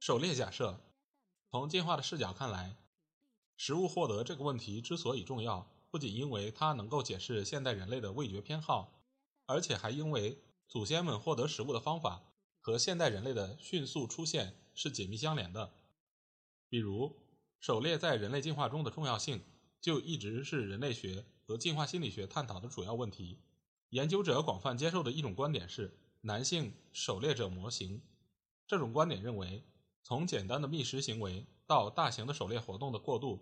狩猎假设，从进化的视角看来，食物获得这个问题之所以重要，不仅因为它能够解释现代人类的味觉偏好，而且还因为祖先们获得食物的方法和现代人类的迅速出现是紧密相连的。比如，狩猎在人类进化中的重要性，就一直是人类学和进化心理学探讨的主要问题。研究者广泛接受的一种观点是男性狩猎者模型。这种观点认为，从简单的觅食行为到大型的狩猎活动的过渡，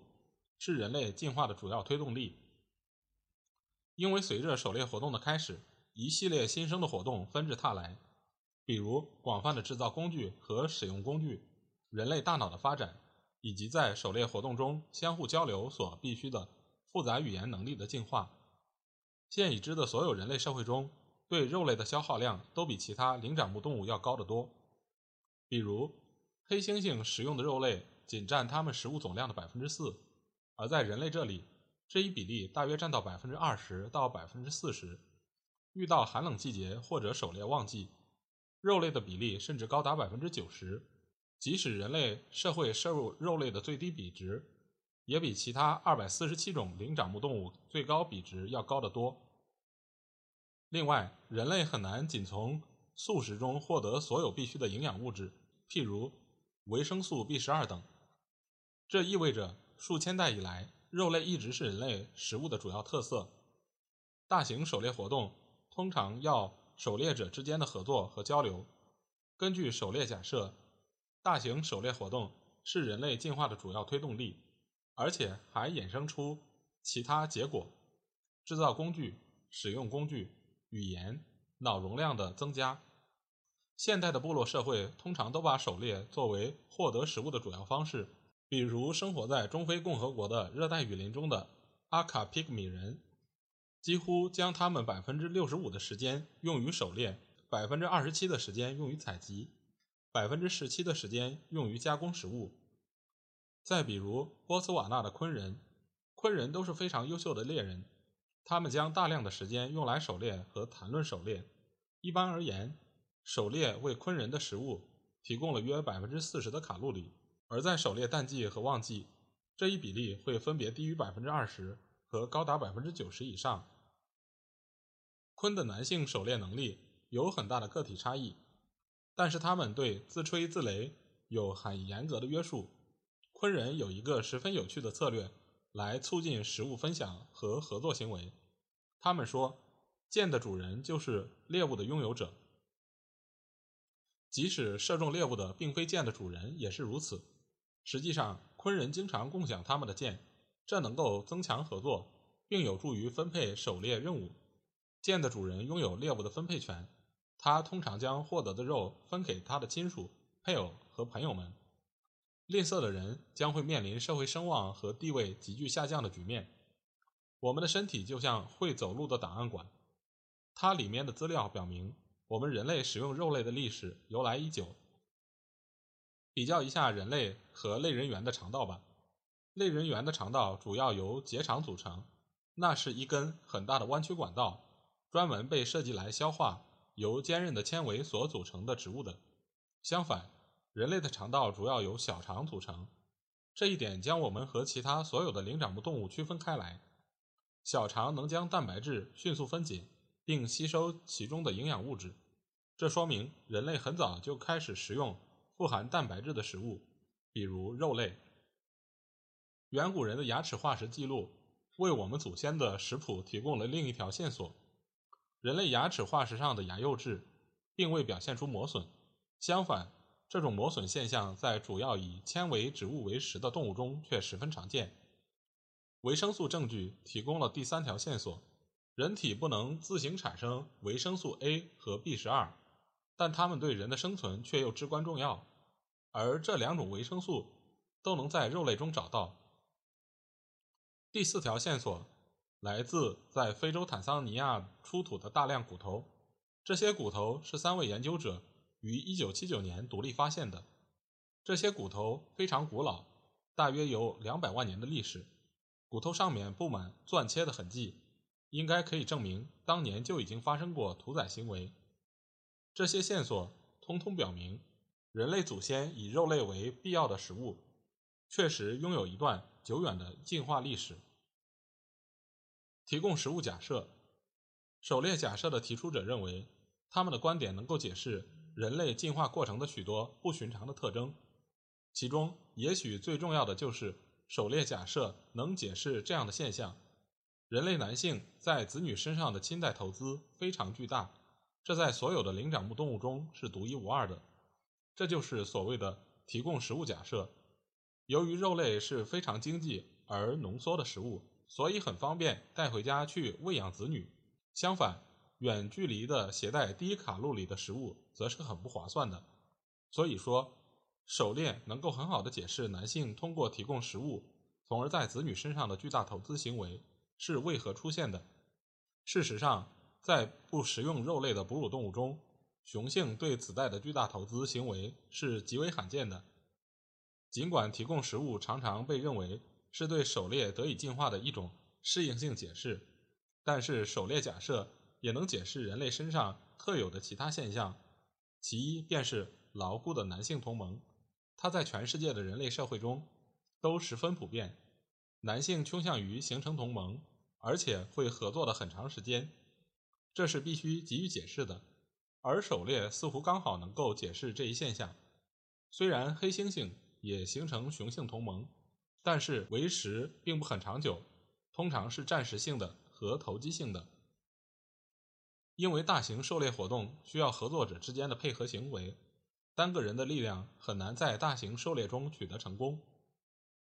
是人类进化的主要推动力。因为随着狩猎活动的开始，一系列新生的活动纷至沓来，比如广泛的制造工具和使用工具、人类大脑的发展，以及在狩猎活动中相互交流所必须的复杂语言能力的进化。现已知的所有人类社会中，对肉类的消耗量都比其他灵长目动物要高得多。比如，黑猩猩食用的肉类仅占它们食物总量的百分之四，而在人类这里，这一比例大约占到百分之二十到百分之四十。遇到寒冷季节或者狩猎旺季，肉类的比例甚至高达百分之九十。即使人类社会摄入肉类的最低比值。也比其他二百四十七种灵长目动物最高比值要高得多。另外，人类很难仅从素食中获得所有必需的营养物质，譬如维生素 B 十二等。这意味着数千代以来，肉类一直是人类食物的主要特色。大型狩猎活动通常要狩猎者之间的合作和交流。根据狩猎假设，大型狩猎活动是人类进化的主要推动力。而且还衍生出其他结果：制造工具、使用工具、语言、脑容量的增加。现代的部落社会通常都把狩猎作为获得食物的主要方式，比如生活在中非共和国的热带雨林中的阿卡皮克米人，几乎将他们百分之六十五的时间用于狩猎，百分之二十七的时间用于采集，百分之十七的时间用于加工食物。再比如波斯瓦纳的昆人，昆人都是非常优秀的猎人，他们将大量的时间用来狩猎和谈论狩猎。一般而言，狩猎为昆人的食物提供了约百分之四十的卡路里，而在狩猎淡季和旺季，这一比例会分别低于百分之二十和高达百分之九十以上。昆的男性狩猎能力有很大的个体差异，但是他们对自吹自擂有很严格的约束。昆人有一个十分有趣的策略，来促进食物分享和合作行为。他们说，剑的主人就是猎物的拥有者。即使射中猎物的并非剑的主人，也是如此。实际上，昆人经常共享他们的剑，这能够增强合作，并有助于分配狩猎任务。剑的主人拥有猎物的分配权，他通常将获得的肉分给他的亲属、配偶和朋友们。吝啬的人将会面临社会声望和地位急剧下降的局面。我们的身体就像会走路的档案馆，它里面的资料表明，我们人类使用肉类的历史由来已久。比较一下人类和类人猿的肠道吧。类人猿的肠道主要由结肠组成，那是一根很大的弯曲管道，专门被设计来消化由坚韧的纤维所组成的植物的。相反。人类的肠道主要由小肠组成，这一点将我们和其他所有的灵长目动物区分开来。小肠能将蛋白质迅速分解，并吸收其中的营养物质，这说明人类很早就开始食用富含蛋白质的食物，比如肉类。远古人的牙齿化石记录为我们祖先的食谱提供了另一条线索：人类牙齿化石上的牙釉质并未表现出磨损，相反。这种磨损现象在主要以纤维植物为食的动物中却十分常见。维生素证据提供了第三条线索：人体不能自行产生维生素 A 和 B 十二，但它们对人的生存却又至关重要。而这两种维生素都能在肉类中找到。第四条线索来自在非洲坦桑尼亚出土的大量骨头，这些骨头是三位研究者于1979年独立发现的。这些骨头非常古老，大约有两百万年的历史。骨头上面布满钻切的痕迹，应该可以证明当年就已经发生过屠宰行为。这些线索通通表明，人类祖先以肉类为必要的食物，确实拥有一段久远的进化历史。提供食物假设，狩猎假设的提出者认为，他们的观点能够解释人类进化过程的许多不寻常的特征。其中，也许最重要的就是狩猎假设能解释这样的现象：人类男性在子女身上的亲代投资非常巨大，这在所有的灵长目动物中是独一无二的。这就是所谓的提供食物假设。由于肉类是非常经济而浓缩的食物，所以很方便带回家去喂养子女。相反，远距离的携带低卡路里的食物则是很不划算的。所以说。狩猎能够很好的解释男性通过提供食物，从而在子女身上的巨大投资行为是为何出现的。事实上，在不食用肉类的哺乳动物中，雄性对子代的巨大投资行为是极为罕见的。尽管提供食物常常被认为是对狩猎得以进化的一种适应性解释，但是狩猎假设也能解释人类身上特有的其他现象，其一便是牢固的男性同盟。它在全世界的人类社会中都十分普遍，男性倾向于形成同盟，而且会合作的很长时间，这是必须给予解释的。而狩猎似乎刚好能够解释这一现象。虽然黑猩猩也形成雄性同盟，但是维持并不很长久，通常是暂时性的和投机性的。因为大型狩猎活动需要合作者之间的配合行为。单个人的力量很难在大型狩猎中取得成功。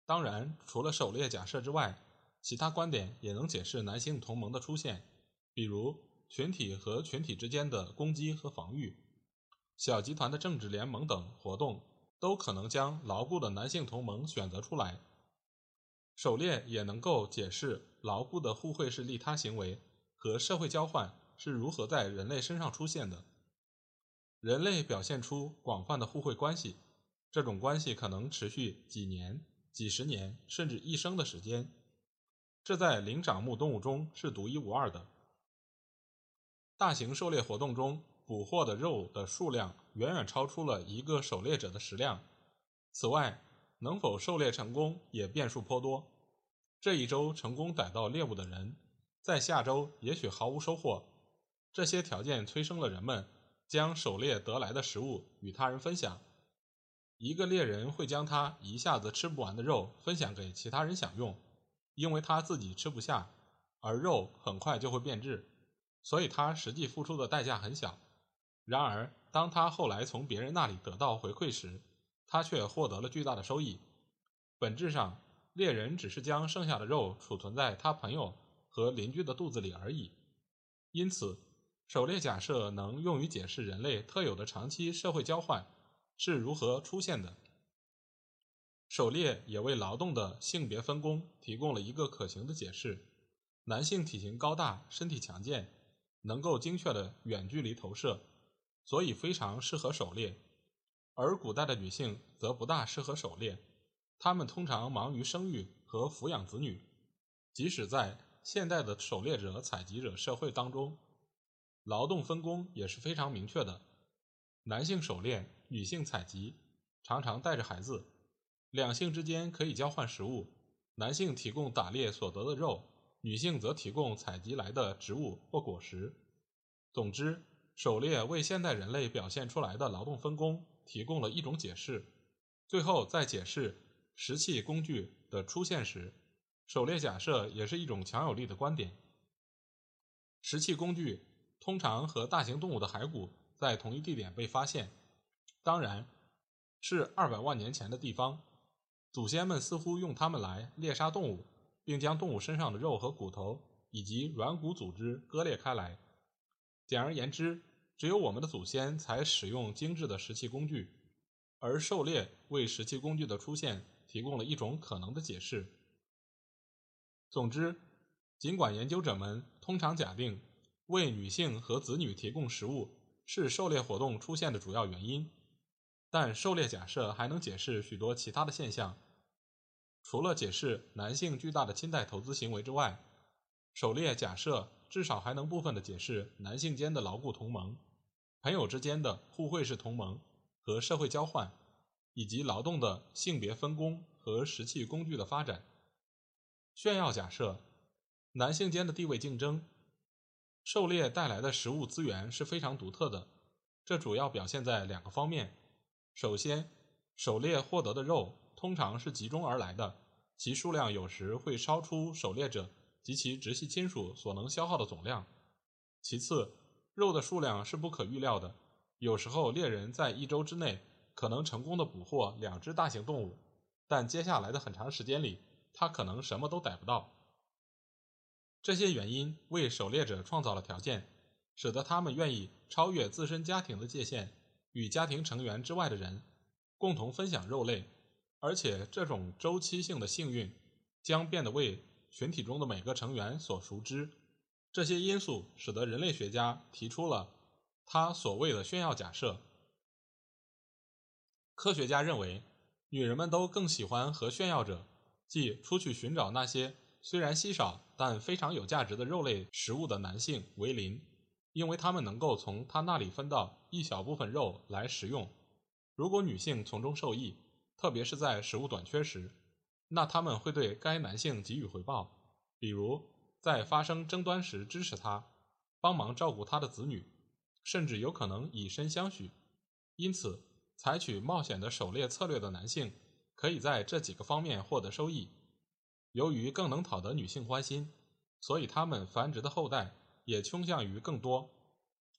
当然，除了狩猎假设之外，其他观点也能解释男性同盟的出现，比如群体和群体之间的攻击和防御、小集团的政治联盟等活动，都可能将牢固的男性同盟选择出来。狩猎也能够解释牢固的互惠式利他行为和社会交换是如何在人类身上出现的。人类表现出广泛的互惠关系，这种关系可能持续几年、几十年，甚至一生的时间。这在灵长目动物中是独一无二的。大型狩猎活动中捕获的肉的数量远远超出了一个狩猎者的食量。此外，能否狩猎成功也变数颇多。这一周成功逮到猎物的人，在下周也许毫无收获。这些条件催生了人们。将狩猎得来的食物与他人分享。一个猎人会将他一下子吃不完的肉分享给其他人享用，因为他自己吃不下，而肉很快就会变质，所以他实际付出的代价很小。然而，当他后来从别人那里得到回馈时，他却获得了巨大的收益。本质上，猎人只是将剩下的肉储存在他朋友和邻居的肚子里而已。因此。狩猎假设能用于解释人类特有的长期社会交换是如何出现的。狩猎也为劳动的性别分工提供了一个可行的解释：男性体型高大，身体强健，能够精确的远距离投射，所以非常适合狩猎；而古代的女性则不大适合狩猎，她们通常忙于生育和抚养子女。即使在现代的狩猎者、采集者社会当中。劳动分工也是非常明确的，男性狩猎，女性采集，常常带着孩子，两性之间可以交换食物，男性提供打猎所得的肉，女性则提供采集来的植物或果实。总之，狩猎为现代人类表现出来的劳动分工提供了一种解释。最后，在解释石器工具的出现时，狩猎假设也是一种强有力的观点。石器工具。通常和大型动物的骸骨在同一地点被发现，当然是二百万年前的地方。祖先们似乎用它们来猎杀动物，并将动物身上的肉和骨头以及软骨组织割裂开来。简而言之，只有我们的祖先才使用精致的石器工具。而狩猎为石器工具的出现提供了一种可能的解释。总之，尽管研究者们通常假定为女性和子女提供食物是狩猎活动出现的主要原因，但狩猎假设还能解释许多其他的现象。除了解释男性巨大的亲代投资行为之外，狩猎假设至少还能部分的解释男性间的牢固同盟、朋友之间的互惠式同盟和社会交换，以及劳动的性别分工和石器工具的发展。炫耀假设，男性间的地位竞争，狩猎带来的食物资源是非常独特的。这主要表现在两个方面：首先，狩猎获得的肉通常是集中而来的，其数量有时会超出狩猎者及其直系亲属所能消耗的总量；其次，肉的数量是不可预料的，有时候猎人在一周之内可能成功的捕获两只大型动物，但接下来的很长时间里。他可能什么都逮不到。这些原因为狩猎者创造了条件，使得他们愿意超越自身家庭的界限，与家庭成员之外的人共同分享肉类，而且这种周期性的幸运将变得为群体中的每个成员所熟知。这些因素使得人类学家提出了他所谓的炫耀假设。科学家认为，女人们都更喜欢和炫耀者。即出去寻找那些虽然稀少但非常有价值的肉类食物的男性为邻，因为他们能够从他那里分到一小部分肉来食用。如果女性从中受益，特别是在食物短缺时，那他们会对该男性给予回报，比如在发生争端时支持他，帮忙照顾他的子女，甚至有可能以身相许。因此，采取冒险的狩猎策略的男性。可以在这几个方面获得收益。由于更能讨得女性欢心，所以他们繁殖的后代也倾向于更多。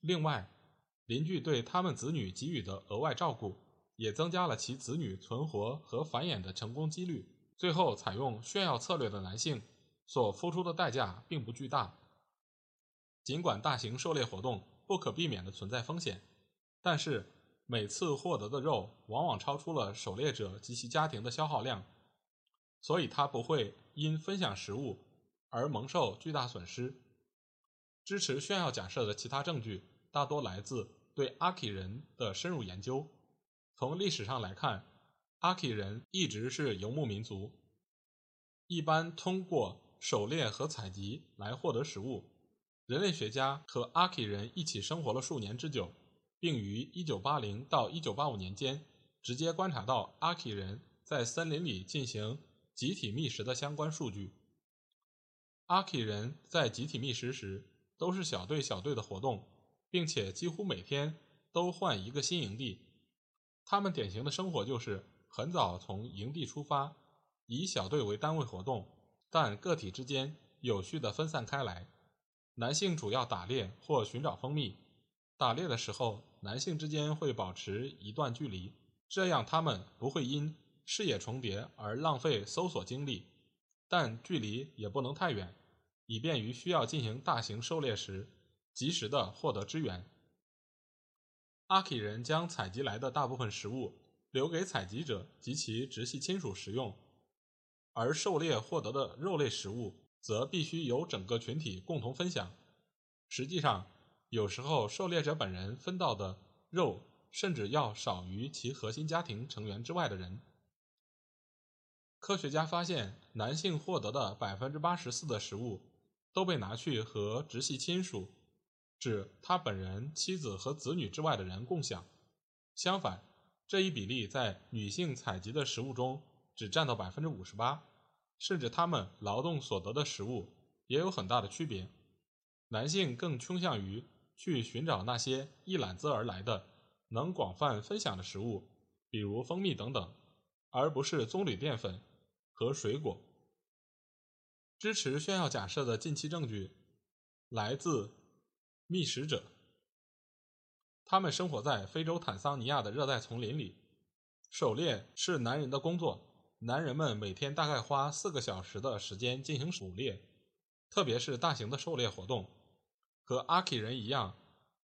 另外，邻居对他们子女给予的额外照顾，也增加了其子女存活和繁衍的成功几率。最后，采用炫耀策略的男性所付出的代价并不巨大。尽管大型狩猎活动不可避免的存在风险，但是。每次获得的肉往往超出了狩猎者及其家庭的消耗量，所以他不会因分享食物而蒙受巨大损失。支持炫耀假设的其他证据大多来自对阿基人的深入研究。从历史上来看，阿基人一直是游牧民族，一般通过狩猎和采集来获得食物。人类学家和阿基人一起生活了数年之久。并于1980到1985年间直接观察到阿基人在森林里进行集体觅食的相关数据。阿基人在集体觅食时都是小队小队的活动，并且几乎每天都换一个新营地。他们典型的生活就是很早从营地出发，以小队为单位活动，但个体之间有序地分散开来。男性主要打猎或寻找蜂蜜。打猎的时候。男性之间会保持一段距离，这样他们不会因视野重叠而浪费搜索精力，但距离也不能太远，以便于需要进行大型狩猎时及时的获得支援。阿基人将采集来的大部分食物留给采集者及其直系亲属食用，而狩猎获得的肉类食物则必须由整个群体共同分享。实际上。有时候，狩猎者本人分到的肉甚至要少于其核心家庭成员之外的人。科学家发现，男性获得的百分之八十四的食物都被拿去和直系亲属，指他本人、妻子和子女之外的人共享。相反，这一比例在女性采集的食物中只占到百分之五十八，甚至他们劳动所得的食物也有很大的区别。男性更倾向于。去寻找那些一揽子而来的能广泛分享的食物，比如蜂蜜等等，而不是棕榈淀粉和水果。支持炫耀假设的近期证据来自觅食者，他们生活在非洲坦桑尼亚的热带丛林里。狩猎是男人的工作，男人们每天大概花四个小时的时间进行捕猎，特别是大型的狩猎活动。和阿基人一样，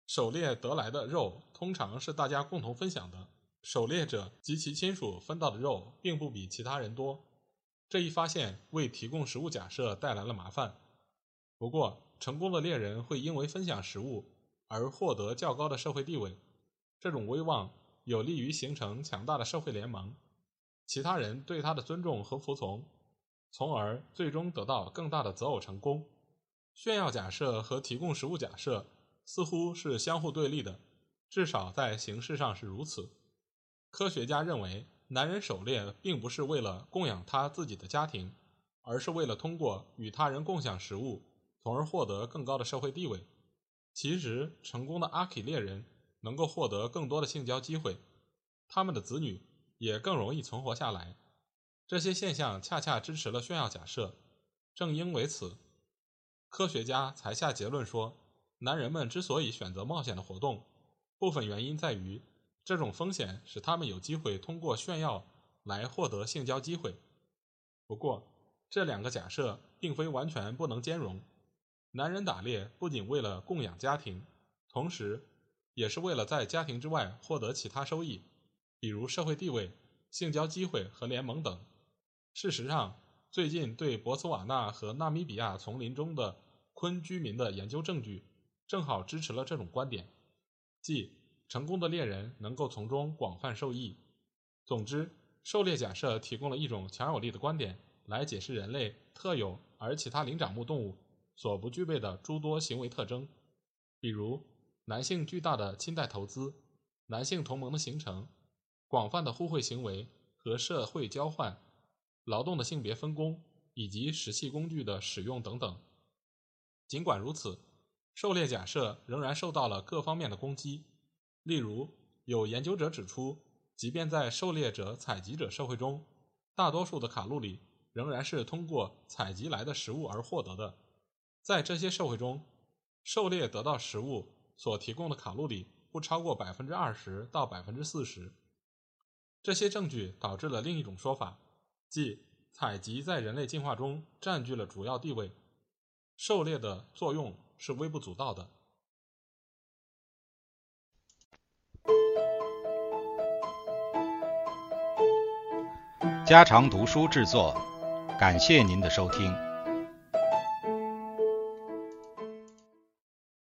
狩猎得来的肉通常是大家共同分享的。狩猎者及其亲属分到的肉并不比其他人多。这一发现为提供食物假设带来了麻烦。不过，成功的猎人会因为分享食物而获得较高的社会地位，这种威望有利于形成强大的社会联盟，其他人对他的尊重和服从，从而最终得到更大的择偶成功。炫耀假设和提供食物假设似乎是相互对立的，至少在形式上是如此。科学家认为，男人狩猎并不是为了供养他自己的家庭，而是为了通过与他人共享食物。从而获得更高的社会地位。其实，成功的阿肯猎人能够获得更多的性交机会，他们的子女也更容易存活下来。这些现象恰恰支持了炫耀假设。正因为此，科学家才下结论说，男人们之所以选择冒险的活动，部分原因在于这种风险使他们有机会通过炫耀来获得性交机会。不过，这两个假设并非完全不能兼容。男人打猎不仅为了供养家庭，同时也是为了在家庭之外获得其他收益，比如社会地位、性交机会和联盟等。事实上，最近对博茨瓦纳和纳米比亚丛林中的昆居民的研究证据，正好支持了这种观点，即成功的猎人能够从中广泛受益。总之，狩猎假设提供了一种强有力的观点，来解释人类特有而其他灵长目动物。所不具备的诸多行为特征，比如男性巨大的亲代投资、男性同盟的形成、广泛的互惠行为和社会交换、劳动的性别分工以及石器工具的使用等等。尽管如此，狩猎假设仍然受到了各方面的攻击。例如，有研究者指出，即便在狩猎者采集者社会中，大多数的卡路里仍然是通过采集来的食物而获得的。在这些社会中，狩猎得到食物所提供的卡路里不超过百分之二十到百分之四十。这些证据导致了另一种说法，即采集在人类进化中占据了主要地位，狩猎的作用是微不足道的。家常读书制作，感谢您的收听。